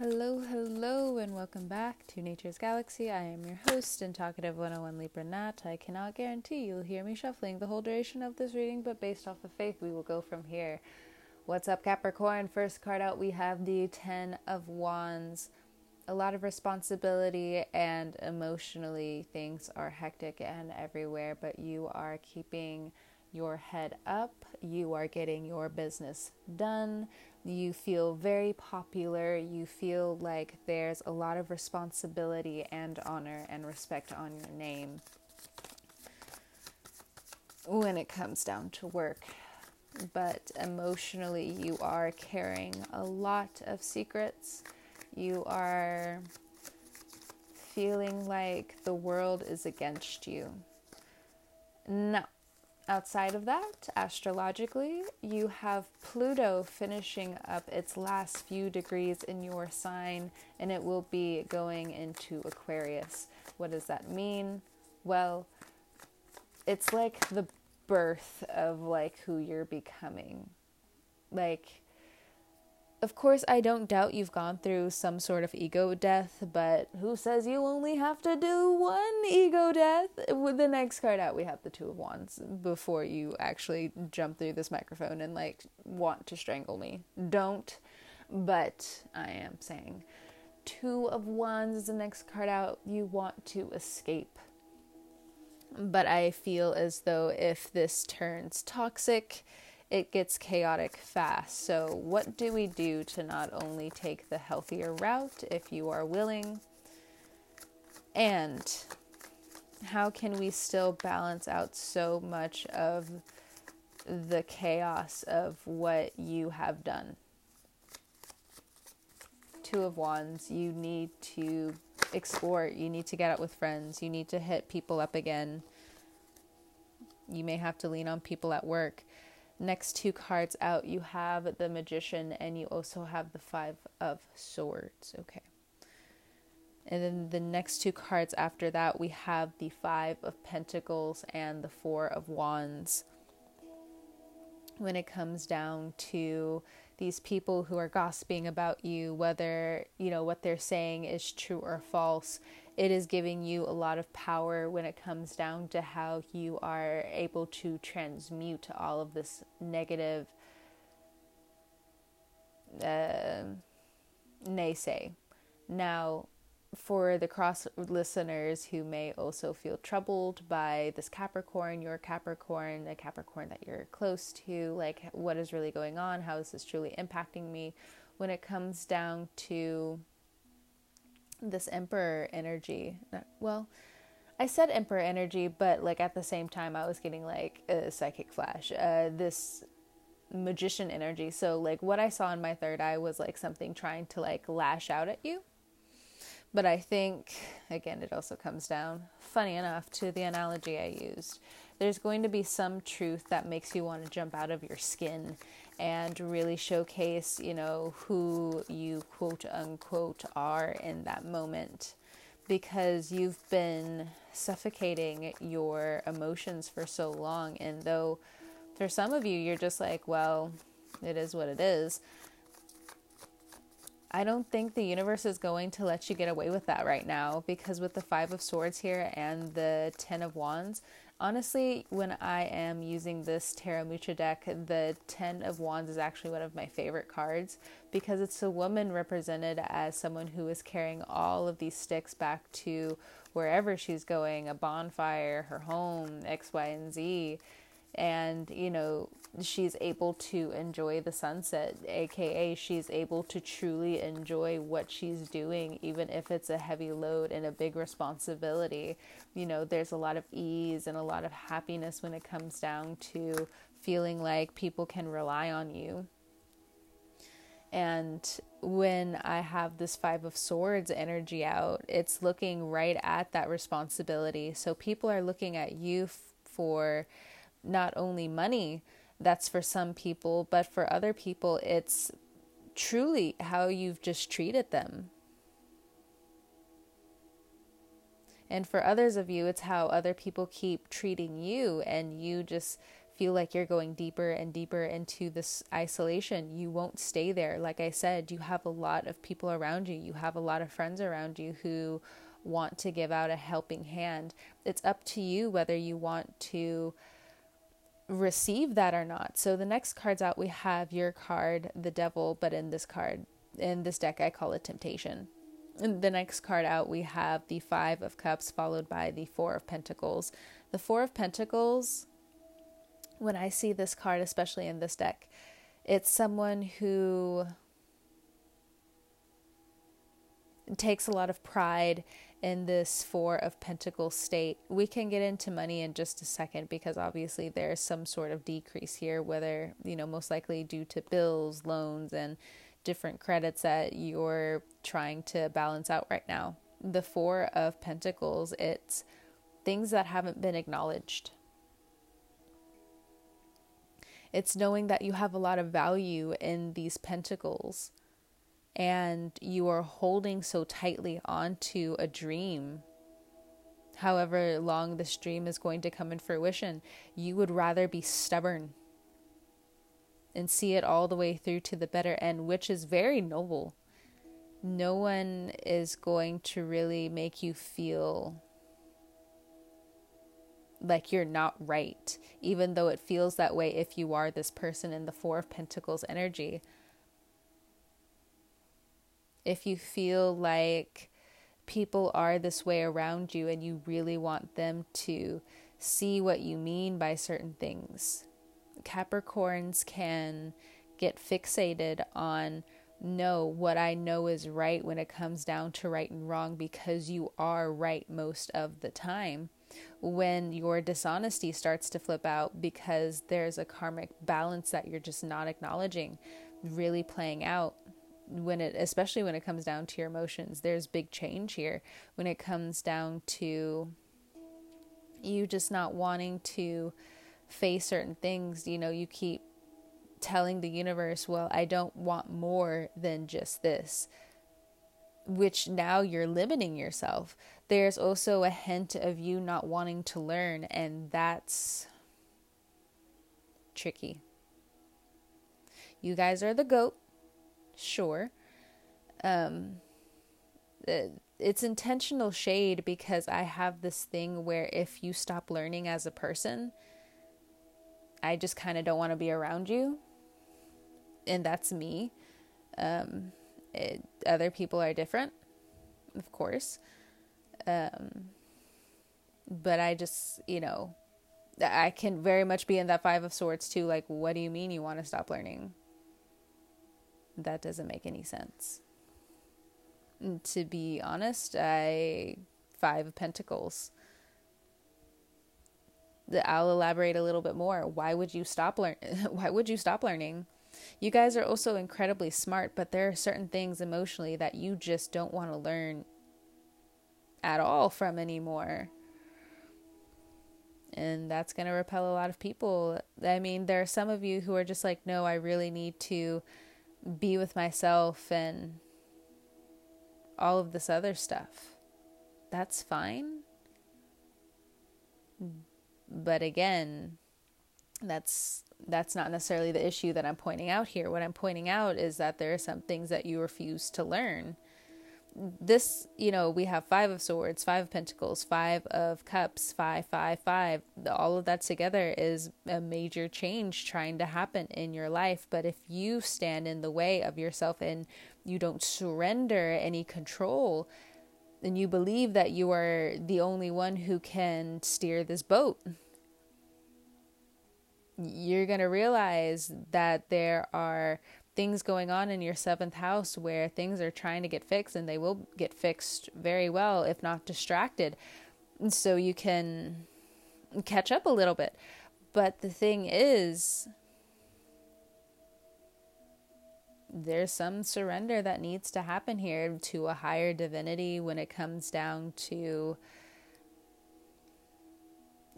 Hello, hello, and welcome back to Nature's Galaxy. I am your host and talkative 101 Libra Nat. I cannot guarantee you'll hear me shuffling the whole duration of this reading, but based off of faith, we will go from here. What's up, Capricorn? First card out, we have the Ten of Wands. A lot of responsibility and emotionally, things are hectic and everywhere, but you are keeping your head up. You are getting your business done you feel very popular, you feel like there's a lot of responsibility and honor and respect on your name when it comes down to work. But emotionally, you are carrying a lot of secrets. You are feeling like the world is against you. Now, Outside of that, astrologically, you have Pluto finishing up its last few degrees in your sign and it will be going into Aquarius. What does that mean? Well, it's like the birth of like who you're becoming. Like of course, I don't doubt you've gone through some sort of ego death, but who says you only have to do one ego death? With the next card out, we have the Two of Wands before you actually jump through this microphone and like want to strangle me. Don't, but I am saying Two of Wands is the next card out. You want to escape. But I feel as though if this turns toxic, it gets chaotic fast. So, what do we do to not only take the healthier route if you are willing? And how can we still balance out so much of the chaos of what you have done? Two of Wands, you need to explore, you need to get out with friends, you need to hit people up again. You may have to lean on people at work next two cards out, you have the Magician and you also have the Five of Swords. Okay. And then the next two cards after that, we have the Five of Pentacles and the Four of Wands. When it comes down to these people who are gossiping about you, whether, you know, what they're saying is true or false, it is giving you a lot of power when it comes down to how you are able to transmute all of this negative uh, naysay. Now, for the cross listeners who may also feel troubled by this Capricorn, your Capricorn, the Capricorn that you're close to, like what is really going on? How is this truly impacting me? When it comes down to this emperor energy. Well, I said emperor energy, but like at the same time, I was getting like a psychic flash. Uh, this magician energy. So like what I saw in my third eye was like something trying to like lash out at you. But I think again, it also comes down, funny enough, to the analogy I used. There's going to be some truth that makes you want to jump out of your skin and really showcase, you know, who you quote unquote are in that moment because you've been suffocating your emotions for so long. And though for some of you, you're just like, well, it is what it is. I don't think the universe is going to let you get away with that right now because with the Five of Swords here and the Ten of Wands, honestly, when I am using this Tarot Mucha deck, the Ten of Wands is actually one of my favorite cards because it's a woman represented as someone who is carrying all of these sticks back to wherever she's going a bonfire, her home, X, Y, and Z. And, you know, she's able to enjoy the sunset, aka she's able to truly enjoy what she's doing, even if it's a heavy load and a big responsibility. You know, there's a lot of ease and a lot of happiness when it comes down to feeling like people can rely on you. And when I have this Five of Swords energy out, it's looking right at that responsibility. So people are looking at you f- for not only money, that's for some people, but for other people, it's truly how you've just treated them. And for others of you, it's how other people keep treating you, and you just feel like you're going deeper and deeper into this isolation, you won't stay there. Like I said, you have a lot of people around you, you have a lot of friends around you who want to give out a helping hand. It's up to you whether you want to receive that or not. So the next cards out, we have your card, the devil, but in this card, in this deck, I call it temptation. And the next card out, we have the Five of Cups, followed by the Four of Pentacles. The Four of Pentacles, when I see this card, especially in this deck, it's someone who takes a lot of pride in this Four of Pentacles state. We can get into money in just a second because obviously there's some sort of decrease here, whether, you know, most likely due to bills, loans, and different credits that you're trying to balance out right now. The Four of Pentacles, it's things that haven't been acknowledged. It's knowing that you have a lot of value in these pentacles and you are holding so tightly onto a dream, however long this dream is going to come in fruition, you would rather be stubborn and see it all the way through to the better end, which is very noble. No one is going to really make you feel like you're not right, even though it feels that way if you are this person in the Four of Pentacles energy if you feel like people are this way around you and you really want them to see what you mean by certain things. Capricorns can get fixated on no, what I know is right when it comes down to right and wrong because you are right most of the time. When your dishonesty starts to flip out because there's a karmic balance that you're just not acknowledging, really playing out when it especially when it comes down to your emotions there's big change here. When it comes down to you just not wanting to face certain things you know you keep telling the universe well i don't want more than just this which now you're limiting yourself. There's also a hint of you not wanting to learn and that's tricky. You guys are the goat sure. Um, it's intentional shade because I have this thing where if you stop learning as a person, I just kind of don't want to be around you. And that's me. Um, it, other people are different, of course. Um, but I just, you know, I can very much be in that Five of Swords too. Like, what do you mean you want to stop learning? That doesn't make any sense. To be honest, I five of pentacles. I'll elaborate a little bit more. Why would you stop learn? Why would you stop learning? You guys are also incredibly smart, but there are certain things emotionally that you just don't want to learn at all from anymore. And that's going to repel a lot of people. I mean, there are some of you who are just like, no, I really need to be with myself and all of this other stuff. That's fine. But again, that's that's not necessarily the issue that I'm pointing out here. What I'm pointing out is that there are some things that you refuse to learn this, you know, we have five of swords, five of pentacles, five of cups, five, five, five. All of that together is a major change trying to happen in your life. But if you stand in the way of yourself and you don't surrender any control, then you believe that you are the only one who can steer this boat. You're going to realize that there are things going on in your seventh house where things are trying to get fixed and they will get fixed very well if not distracted. And so you can catch up a little bit. But the thing is, there's some surrender that needs to happen here to a higher divinity when it comes down to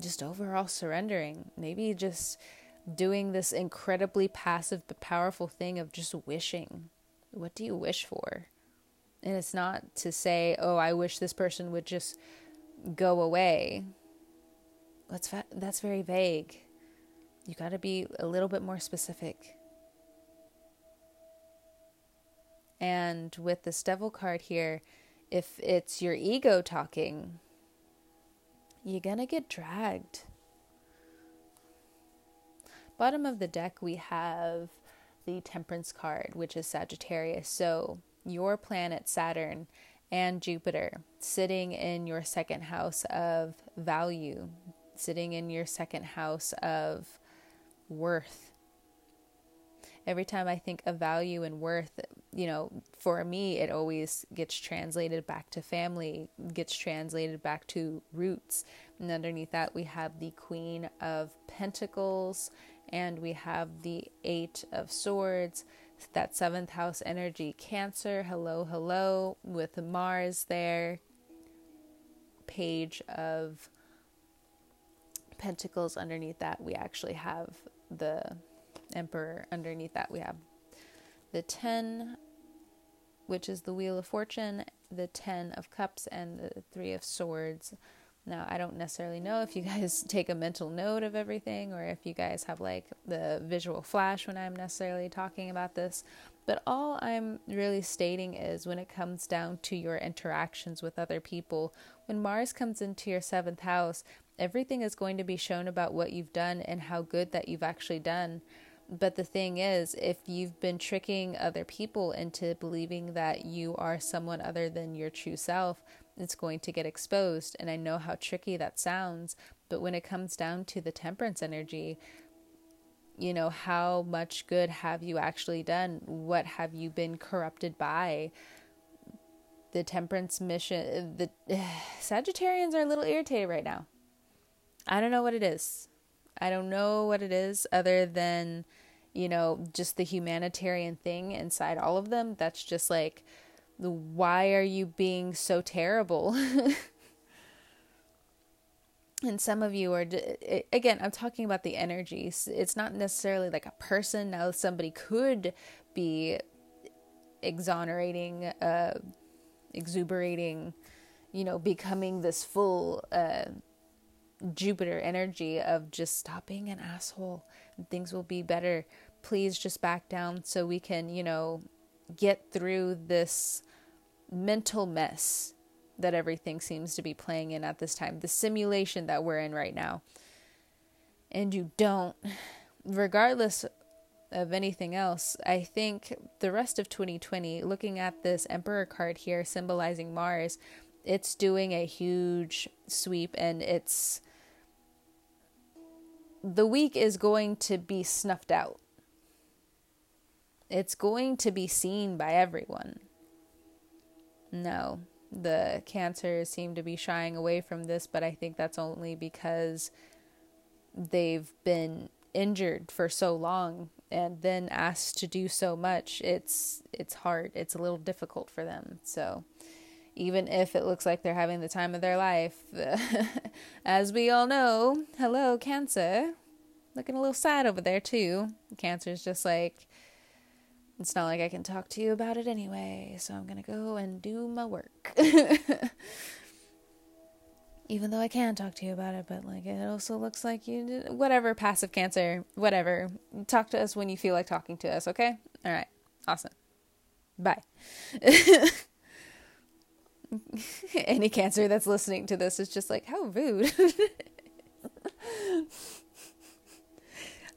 just overall surrendering. Maybe just doing this incredibly passive but powerful thing of just wishing. What do you wish for? And it's not to say, oh, I wish this person would just go away. That's, that's very vague. you got to be a little bit more specific. And with this devil card here, if it's your ego talking, you're going to get dragged. Bottom of the deck, we have the Temperance card, which is Sagittarius. So, your planet Saturn and Jupiter sitting in your second house of value, sitting in your second house of worth. Every time I think of value and worth, you know, for me, it always gets translated back to family, gets translated back to roots. And underneath that, we have the Queen of Pentacles and we have the Eight of Swords, that seventh house energy, Cancer, hello, hello, with Mars there, Page of Pentacles underneath that, we actually have the Emperor. Underneath that, we have the Ten, which is the Wheel of Fortune, the Ten of Cups, and the Three of Swords. Now, I don't necessarily know if you guys take a mental note of everything or if you guys have like the visual flash when I'm necessarily talking about this, but all I'm really stating is when it comes down to your interactions with other people, when Mars comes into your seventh house, everything is going to be shown about what you've done and how good that you've actually done. But the thing is, if you've been tricking other people into believing that you are someone other than your true self, it's going to get exposed. And I know how tricky that sounds, but when it comes down to the temperance energy, you know, how much good have you actually done? What have you been corrupted by? The temperance mission, the Sagittarians are a little irritated right now. I don't know what it is. I don't know what it is other than, you know, just the humanitarian thing inside all of them. That's just like, why are you being so terrible? and some of you are again i'm talking about the energies it's not necessarily like a person now somebody could be exonerating uh exuberating you know becoming this full uh Jupiter energy of just stop being an asshole and things will be better. Please just back down so we can, you know, get through this mental mess that everything seems to be playing in at this time, the simulation that we're in right now. And you don't, regardless of anything else, I think the rest of 2020, looking at this Emperor card here symbolizing Mars, it's doing a huge sweep and it's the week is going to be snuffed out. It's going to be seen by everyone. No, the cancers seem to be shying away from this, but I think that's only because they've been injured for so long and then asked to do so much. It's it's hard. It's a little difficult for them. So even if it looks like they're having the time of their life. As we all know, hello, Cancer. Looking a little sad over there, too. Cancer's just like, it's not like I can talk to you about it anyway, so I'm gonna go and do my work. Even though I can talk to you about it, but like it also looks like you did, whatever, passive cancer, whatever. Talk to us when you feel like talking to us, okay? All right. Awesome. Bye. any cancer that's listening to this is just like, how rude.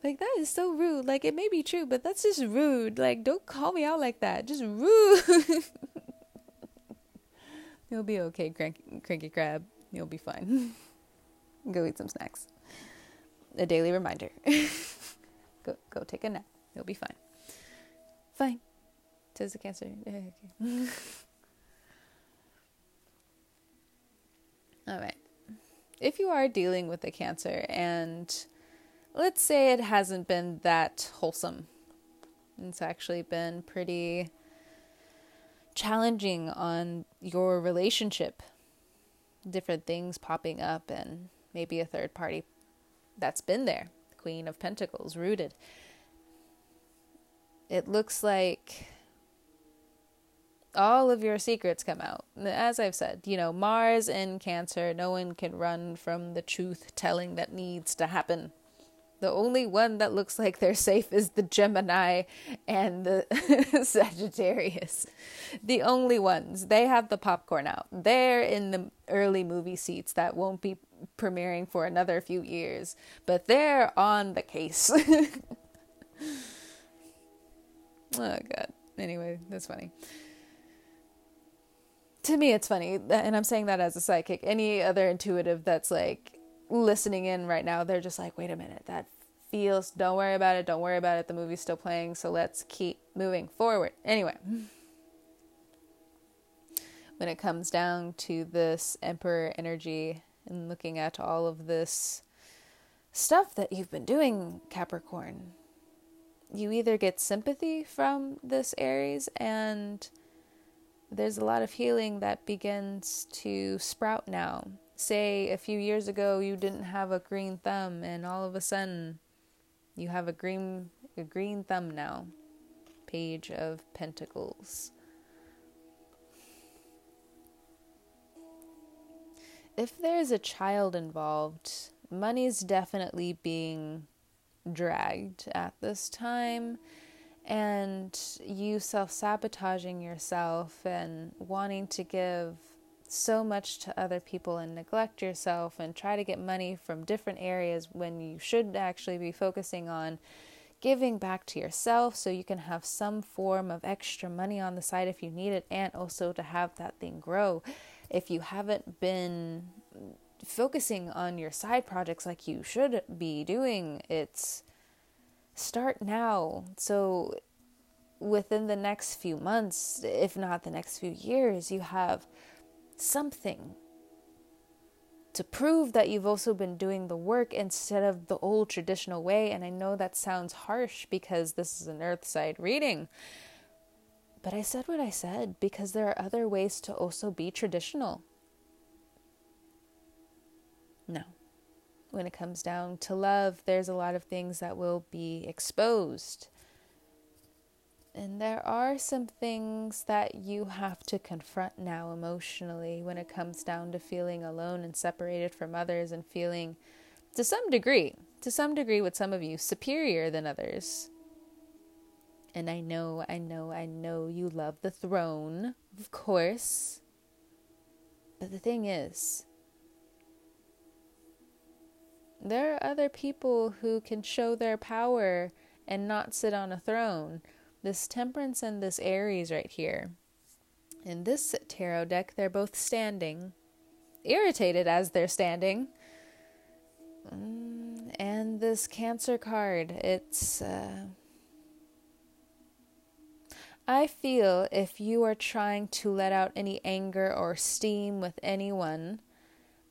like, that is so rude. Like, it may be true, but that's just rude. Like, don't call me out like that. Just rude. You'll be okay, cranky, cranky crab. You'll be fine. go eat some snacks. A daily reminder. go go take a nap. You'll be fine. Fine. Says the cancer. okay. All right. If you are dealing with a cancer and let's say it hasn't been that wholesome, it's actually been pretty challenging on your relationship, different things popping up, and maybe a third party that's been there, Queen of Pentacles, rooted. It looks like all of your secrets come out. As I've said, you know, Mars in Cancer, no one can run from the truth telling that needs to happen. The only one that looks like they're safe is the Gemini and the Sagittarius. The only ones. They have the popcorn out. They're in the early movie seats that won't be premiering for another few years, but they're on the case. oh, God. Anyway, that's funny to me it's funny and i'm saying that as a psychic any other intuitive that's like listening in right now they're just like wait a minute that feels don't worry about it don't worry about it the movie's still playing so let's keep moving forward anyway when it comes down to this emperor energy and looking at all of this stuff that you've been doing capricorn you either get sympathy from this aries and there's a lot of healing that begins to sprout now. Say a few years ago you didn't have a green thumb and all of a sudden you have a green a green thumb now. Page of Pentacles. If there's a child involved, money's definitely being dragged at this time and you self sabotaging yourself and wanting to give so much to other people and neglect yourself and try to get money from different areas when you should actually be focusing on giving back to yourself so you can have some form of extra money on the side if you need it and also to have that thing grow. If you haven't been focusing on your side projects like you should be doing, it's start now. So within the next few months, if not the next few years, you have something to prove that you've also been doing the work instead of the old traditional way. And I know that sounds harsh because this is an earth side reading. But I said what I said because there are other ways to also be traditional. No when it comes down to love, there's a lot of things that will be exposed. And there are some things that you have to confront now emotionally when it comes down to feeling alone and separated from others and feeling, to some degree, to some degree with some of you, superior than others. And I know, I know, I know you love the throne, of course. But the thing is, there are other people who can show their power and not sit on a throne. This Temperance and this Aries right here. In this tarot deck, they're both standing, irritated as they're standing. Mm, and this Cancer card, it's. Uh, I feel if you are trying to let out any anger or steam with anyone,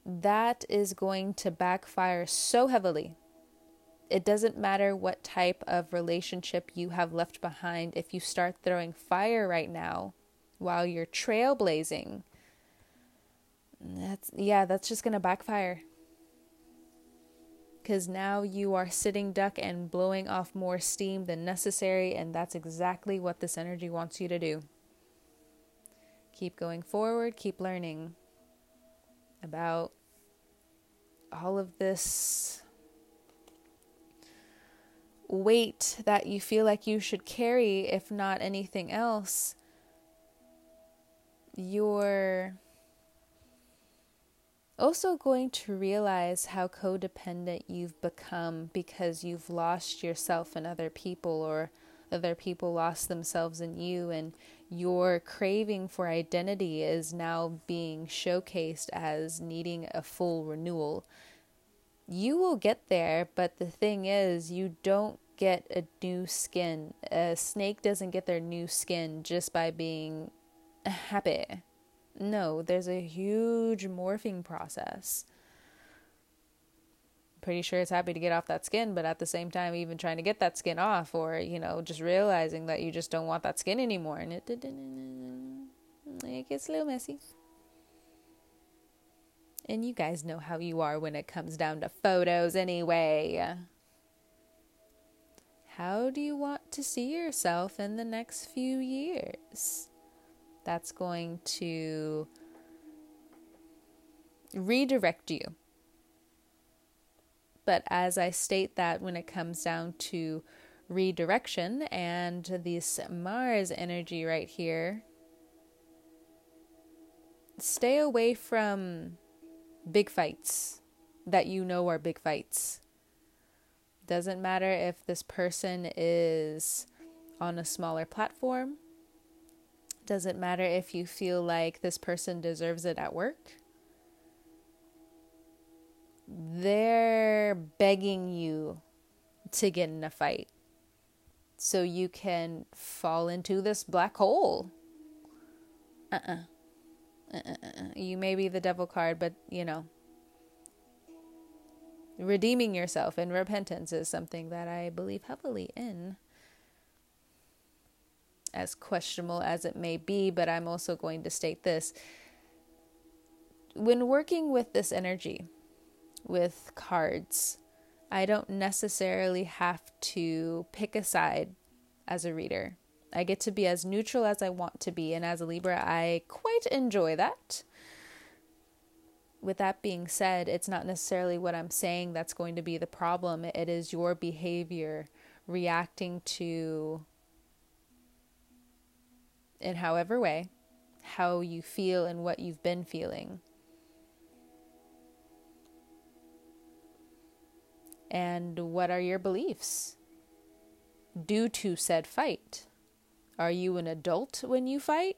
that is going to backfire so heavily. It doesn't matter what type of relationship you have left behind. If you start throwing fire right now while you're trailblazing, that's yeah, that's just going to backfire. Cuz now you are sitting duck and blowing off more steam than necessary and that's exactly what this energy wants you to do. Keep going forward, keep learning about all of this weight that you feel like you should carry, if not anything else, you're also going to realize how codependent you've become because you've lost yourself in other people or other people lost themselves in you and your craving for identity is now being showcased as needing a full renewal. You will get there, but the thing is, you don't get a new skin. A snake doesn't get their new skin just by being happy. No, there's a huge morphing process. Pretty sure it's happy to get off that skin, but at the same time, even trying to get that skin off, or you know, just realizing that you just don't want that skin anymore, and it it gets a little messy. And you guys know how you are when it comes down to photos, anyway. How do you want to see yourself in the next few years? That's going to redirect you but as I state that when it comes down to redirection and this Mars energy right here, stay away from big fights that you know are big fights. Doesn't matter if this person is on a smaller platform. Doesn't matter if you feel like this person deserves it at work. They're begging you to get in a fight so you can fall into this black hole. Uh uh-uh. uh. Uh-uh. You may be the devil card, but you know, redeeming yourself in repentance is something that I believe heavily in. As questionable as it may be, but I'm also going to state this. When working with this energy, with cards, I don't necessarily have to pick a side as a reader. I get to be as neutral as I want to be, and as a Libra, I quite enjoy that with that being said, it's not necessarily what I'm saying that's going to be the problem. It is your behavior reacting to, in however way, how you feel and what you've been feeling. And what are your beliefs due to said fight? Are you an adult when you fight?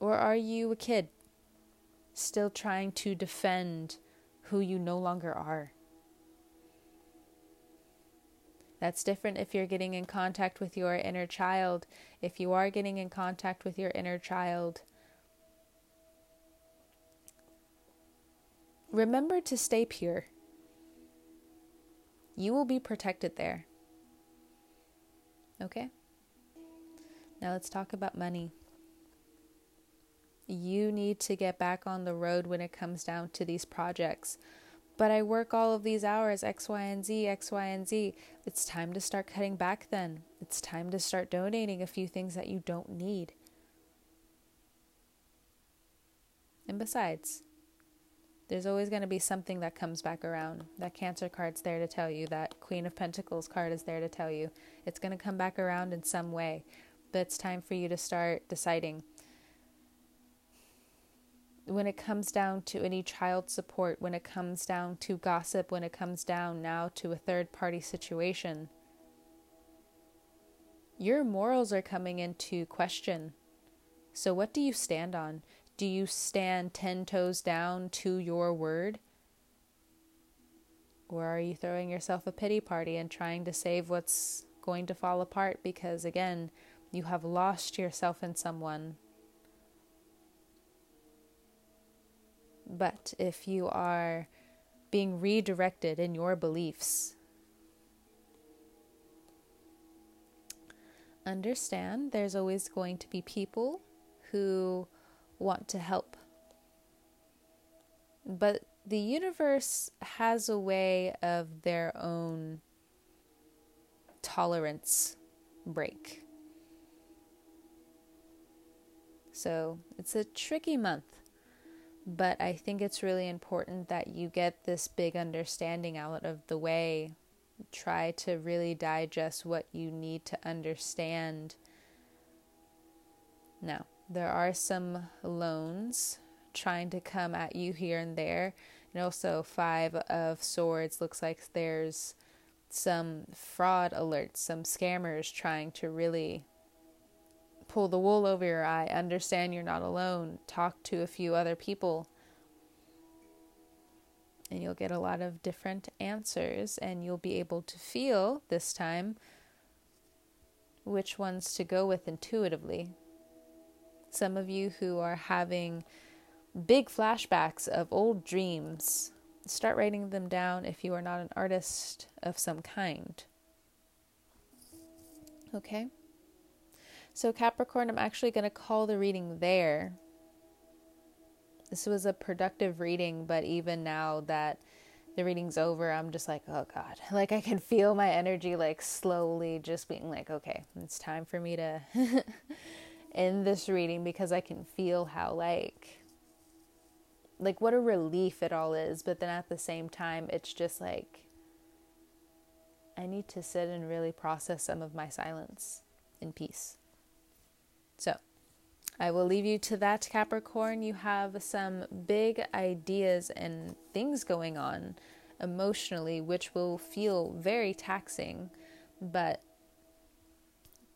Or are you a kid? still trying to defend who you no longer are. That's different if you're getting in contact with your inner child. If you are getting in contact with your inner child, remember to stay pure. You will be protected there. Okay? Now let's talk about money you need to get back on the road when it comes down to these projects. But I work all of these hours, X, Y, and Z, X, Y, and Z. It's time to start cutting back then. It's time to start donating a few things that you don't need. And besides, there's always going to be something that comes back around. That Cancer card's there to tell you, that Queen of Pentacles card is there to tell you. It's going to come back around in some way. It's time for you to start deciding when it comes down to any child support, when it comes down to gossip, when it comes down now to a third party situation, your morals are coming into question. So, what do you stand on? Do you stand 10 toes down to your word? Or are you throwing yourself a pity party and trying to save what's going to fall apart because, again, you have lost yourself in someone But if you are being redirected in your beliefs, understand there's always going to be people who want to help. But the universe has a way of their own tolerance break. So it's a tricky month. But I think it's really important that you get this big understanding out of the way. Try to really digest what you need to understand. Now, there are some loans trying to come at you here and there. And also, Five of Swords looks like there's some fraud alerts, some scammers trying to really pull the wool over your eye, understand you're not alone, talk to a few other people, and you'll get a lot of different answers, and you'll be able to feel this time which ones to go with intuitively. Some of you who are having big flashbacks of old dreams, start writing them down if you are not an artist of some kind. Okay? So, Capricorn, I'm actually going to call the reading there. This was a productive reading, but even now that the reading's over, I'm just like, oh God. Like, I can feel my energy, like, slowly just being like, okay, it's time for me to end this reading because I can feel how, like, like what a relief it all is. But then at the same time, it's just like, I need to sit and really process some of my silence in peace. So, I will leave you to that, Capricorn. You have some big ideas and things going on emotionally, which will feel very taxing, but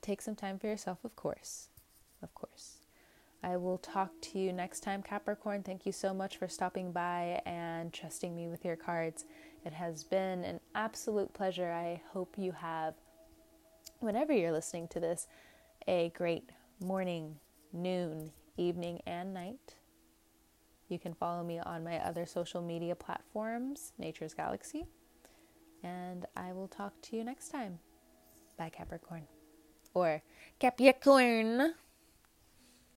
take some time for yourself, of course. Of course. I will talk to you next time, Capricorn. Thank you so much for stopping by and trusting me with your cards. It has been an absolute pleasure. I hope you have, whenever you're listening to this, a great morning, noon, evening, and night. You can follow me on my other social media platforms, Nature's Galaxy. And I will talk to you next time. Bye, Capricorn. Or Capricorn.